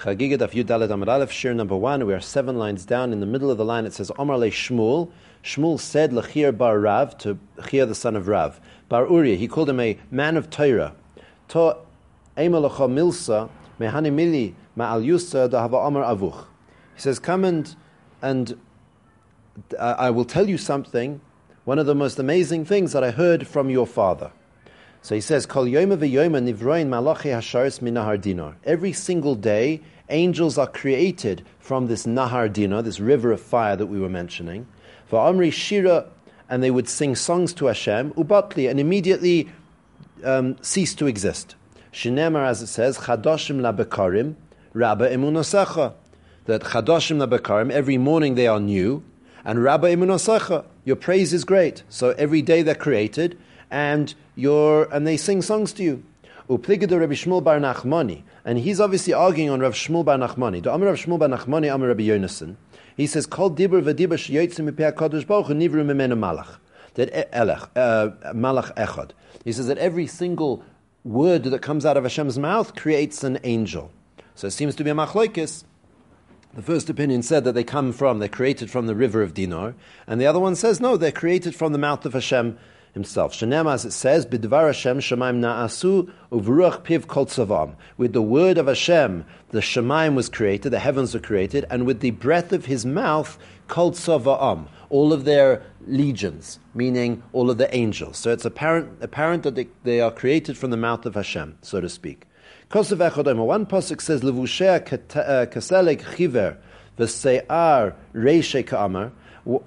Chagiga Daf Yud Amar Aleph, Shir number one. We are seven lines down. In the middle of the line, it says Omar Le Shmuel. Shmuel said Lechir Bar Rav to Chir the son of Rav. Bar Uriah, he called him a man of Torah. To Emelacha Milsa Mehani Mili Ma'al Yusa Dahava Omar Avuch. He says, Come and, and uh, I will tell you something, one of the most amazing things that I heard from your father. So he says, Kol nivroin. Every single day, angels are created from this nahar dinar, this river of fire that we were mentioning. For Amri shira, and they would sing songs to Hashem, ubatli, and immediately um, cease to exist. Shinemar, as it says, chadoshim labekarim, rabba emunasecha. That chadoshim labekarim, every morning they are new, and rabba emunasecha, your praise is great. So every day they're created, and your and they sing songs to you. Upligadu Rabbi Shmuel Bar Nachmani, and he's obviously arguing on Rav Shmuel Bar Nachmani. The Amar Rav Shmuel Bar Nachmani, Amar Rabbi Yonason. He says, "Kol dibur v'dibur sheyotzim mipei Hakadosh Baruch Hu nivru mimenu malach." That elech uh, malach echad. He says that every single word that comes out of Hashem's mouth creates an angel. So it seems to be a machlokes. The first opinion said that they come from, they're created from the river of Dinar, and the other one says no, they're created from the mouth of Hashem himself. Shenem, as it says, Bidvar Hashem Shemaim Na'asu Uvruach Piv Kol Tzavam. With the word of Hashem, the Shemaim was created, the heavens were created, and with the breath of his mouth, Kol Tzava'am, all of their legions, meaning all of the angels. So it's apparent, apparent that they, they are created from the mouth of Hashem, so to speak. Kosev Echodom, one pasuk says, Levushea uh, Kaseleg Chiver, V'se'ar Reishe Ka'amar,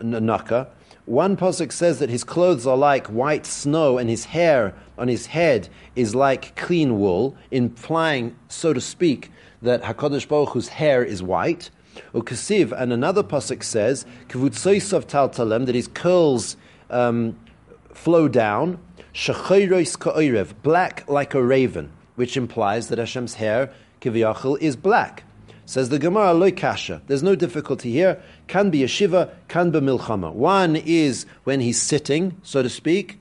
Naka, one pasuk says that his clothes are like white snow, and his hair on his head is like clean wool, implying, so to speak, that Hakadosh Baruch Hu's hair is white. Ukasiv, and another pasuk says kivutzoisav taltalem that his curls um, flow down. Shachayros ka'orev, black like a raven, which implies that Hashem's hair kiviyachil is black. Says the Gemara, loy kasha. There's no difficulty here. Can be a shiva, can be milchama. One is when he's sitting, so to speak,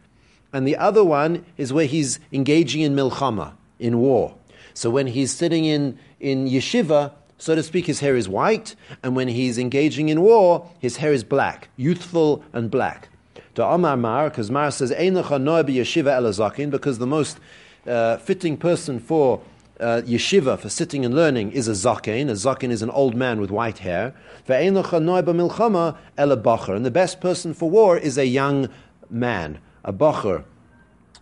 and the other one is where he's engaging in milchama, in war. So when he's sitting in, in yeshiva, so to speak, his hair is white, and when he's engaging in war, his hair is black, youthful and black. To Amar Mar, because Mar says, yeshiva because the most uh, fitting person for uh, yeshiva for sitting and learning is a zaken. A zaken is an old man with white hair. And the best person for war is a young man, a bacher,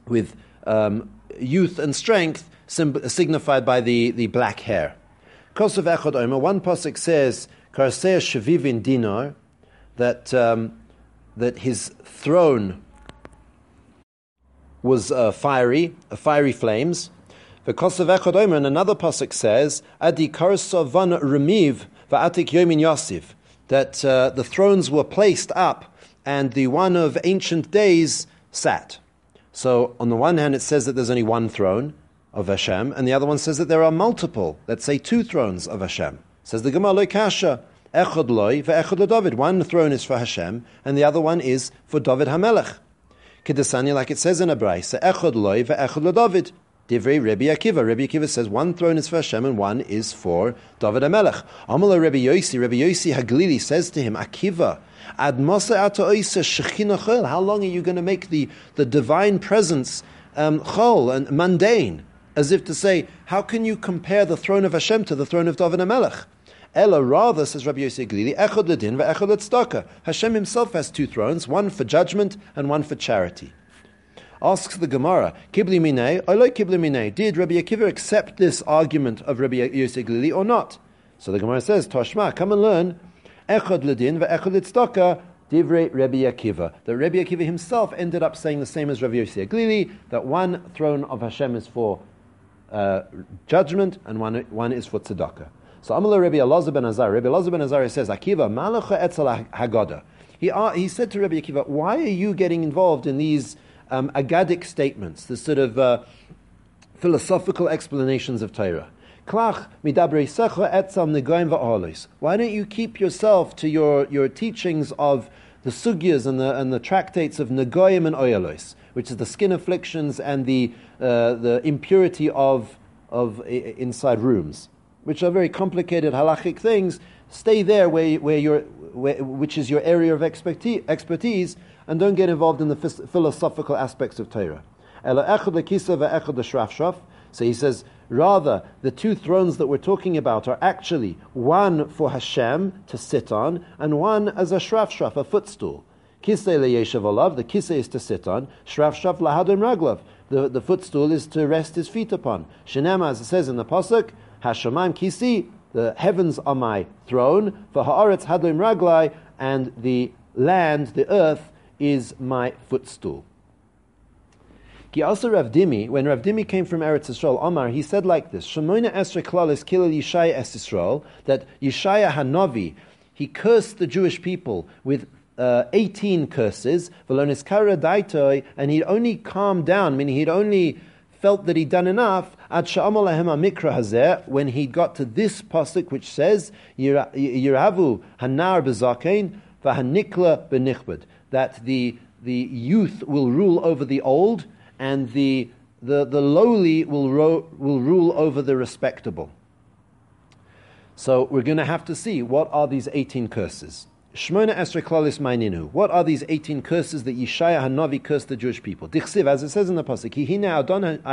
with um, youth and strength signified by the, the black hair. Kosov Echad Omer, one pasuk says, Karsea Shavivin Dinar, that, um, that his throne was uh, fiery, uh, fiery flames. V'kosav echad omer, and another pasuk says, Adi karsa van remiv va'atik yomin yosif, that uh, the thrones were placed up and the one of ancient days sat. So on the one hand, it says that there's only one throne of Hashem, and the other one says that there are multiple, let's say two thrones of Hashem. Says the Gemara loy kasha, echad loy ve'echad David. One throne is for Hashem, and the other one is for David Hamelech. Kedesani, like it says in a brayse, echad loy ve'echad David. Divrei Rabbi Akiva. Rabbi Akiva says one throne is for Hashem and one is for David Amelech. Amala Rabbi Yosi. Rabbi Yosi Haglili says to him, Akiva, Ad How long are you going to make the, the divine presence um, chol and mundane? As if to say, how can you compare the throne of Hashem to the throne of David Amelech? Ella rather, says Rabbi Yossi Glili, Echad Ledin Ledstaka. Hashem himself has two thrones, one for judgment and one for charity. Asks the Gemara, Kibli Minei, Oloi Kibli Minei, did Rabbi Akiva accept this argument of Rabbi Yosef Glili or not? So the Gemara says, Toshma, come and learn, Echad Ledin ve'echad Litztaka, Divrei Rabbi Akiva. That Rabbi Akiva himself ended up saying the same as Rabbi Yosef Glili, that one throne of Hashem is for uh, judgment and one, one is for tzedakah. So Amalur Rabbi Elazar ben Azar, Rabbi Elazar ben Azar says, Akiva, Malacha Etzel Haggadah. He, uh, he said to Rabbi Akiva, why are you getting involved in these um, agadic statements, the sort of uh, philosophical explanations of Torah. Why don't you keep yourself to your, your teachings of the sugyas and the, and the tractates of Nagoyim and Oyalos, which is the skin afflictions and the, uh, the impurity of, of inside rooms? which are very complicated halachic things, stay there where, where where, which is your area of expertise, and don't get involved in the philosophical aspects of Torah. So he says, rather, the two thrones that we're talking about are actually one for Hashem to sit on, and one as a shraf shraf, a footstool. The kisei is to sit on, shraf shraf lahadim raglav, the, the footstool is to rest his feet upon. Shenema, as it says in the Pasuk, Hashemayim kisi, the heavens are my throne, for haaretz hadim raglai, and the land, the earth, is my footstool. He also Rav Dimi, when Rav Dimi came from Eretz Yisrael, Omar, he said like this: Shemoina Esrei Klalis Kilel Yishaya Es Yisrael, that Yishaya Hanavi, he cursed the Jewish people with uh, 18 curses, and he'd only calmed down, meaning he'd only felt that he'd done enough, when he got to this pasuk which says, Yiravu hanar bezakein, vahanikla benichbed, that the, the youth will rule over the old, and the, the, the lowly will, ro- will rule over the respectable. So we're going to have to see what are these 18 curses. Shmona Esrei Klalis Maininu. What are these 18 curses that Yeshaya Hanavi cursed the Jewish people? Dichsiv, as it says in the Pasuk, Hihine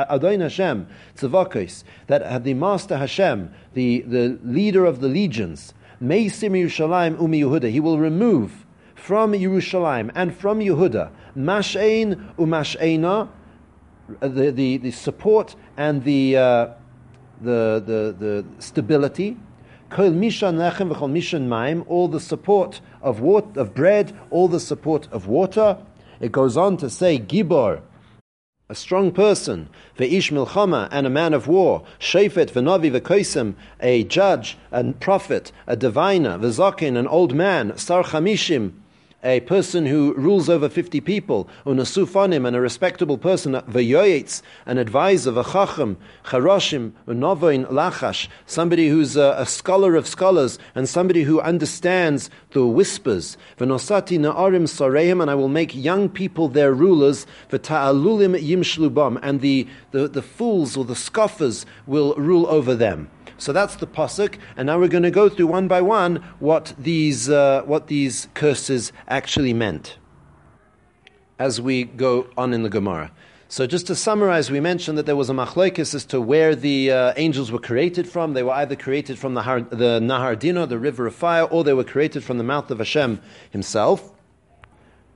Adon Hashem Tzavakos, that the Master Hashem, the, the leader of the legions, Meisim Yerushalayim Umi Yehuda, he will remove from Yerushalayim and from Yehuda, Mashain Umash'ena, the, the, the support and the, uh, the, the, the stability, kol mishan lechem v'kol mishan maim, all the support of, water, of bread, all the support of water. It goes on to say, Gibor, a strong person, ve'ish milchama, and a man of war, shefet v'navi v'koisim, a judge, a prophet, a diviner, v'zakin, an old man, sar chamishim, a person who rules over 50 people, unasufanim, and a respectable person, v'yoyetz, an advisor, v'chacham, charoshim, unovoin lachash, somebody who's a, a, scholar of scholars, and somebody who understands the whispers, v'nosati na'arim sareim, and I will make young people their rulers, v'ta'alulim yimshlubam, and the, the, the fools or the scoffers will rule over them. So that's the pasuk, and now we're going to go through one by one what these uh, what these curses actually meant as we go on in the Gemara. So just to summarize, we mentioned that there was a machlokes as to where the uh, angels were created from. They were either created from the, Har, the Nahar Dino, the river of fire, or they were created from the mouth of Hashem himself.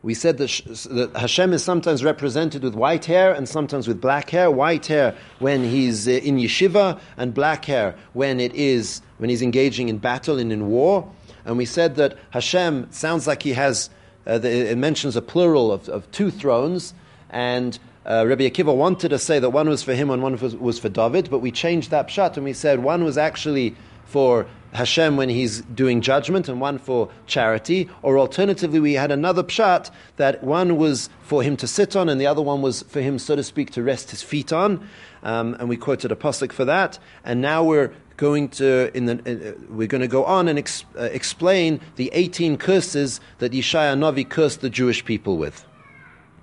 We said that, that, Hashem is sometimes represented with white hair and sometimes with black hair. White hair when he's uh, in yeshiva, and black hair when it is when he's engaging in battle and in war. And we said that Hashem sounds like he has. Uh, the, it mentions a plural of, of two thrones, and uh, Rabbi Akiva wanted to say that one was for him and one was, was for David, but we changed that pshat and we said one was actually for Hashem when he's doing judgment and one for charity. Or alternatively, we had another pshat that one was for him to sit on and the other one was for him, so to speak, to rest his feet on. Um, and we quoted a pasuk for that. And now we're going to in the, uh, we're going to go on and ex, uh, explain the 18 curses that Yeshaya Navi cursed the Jewish people with.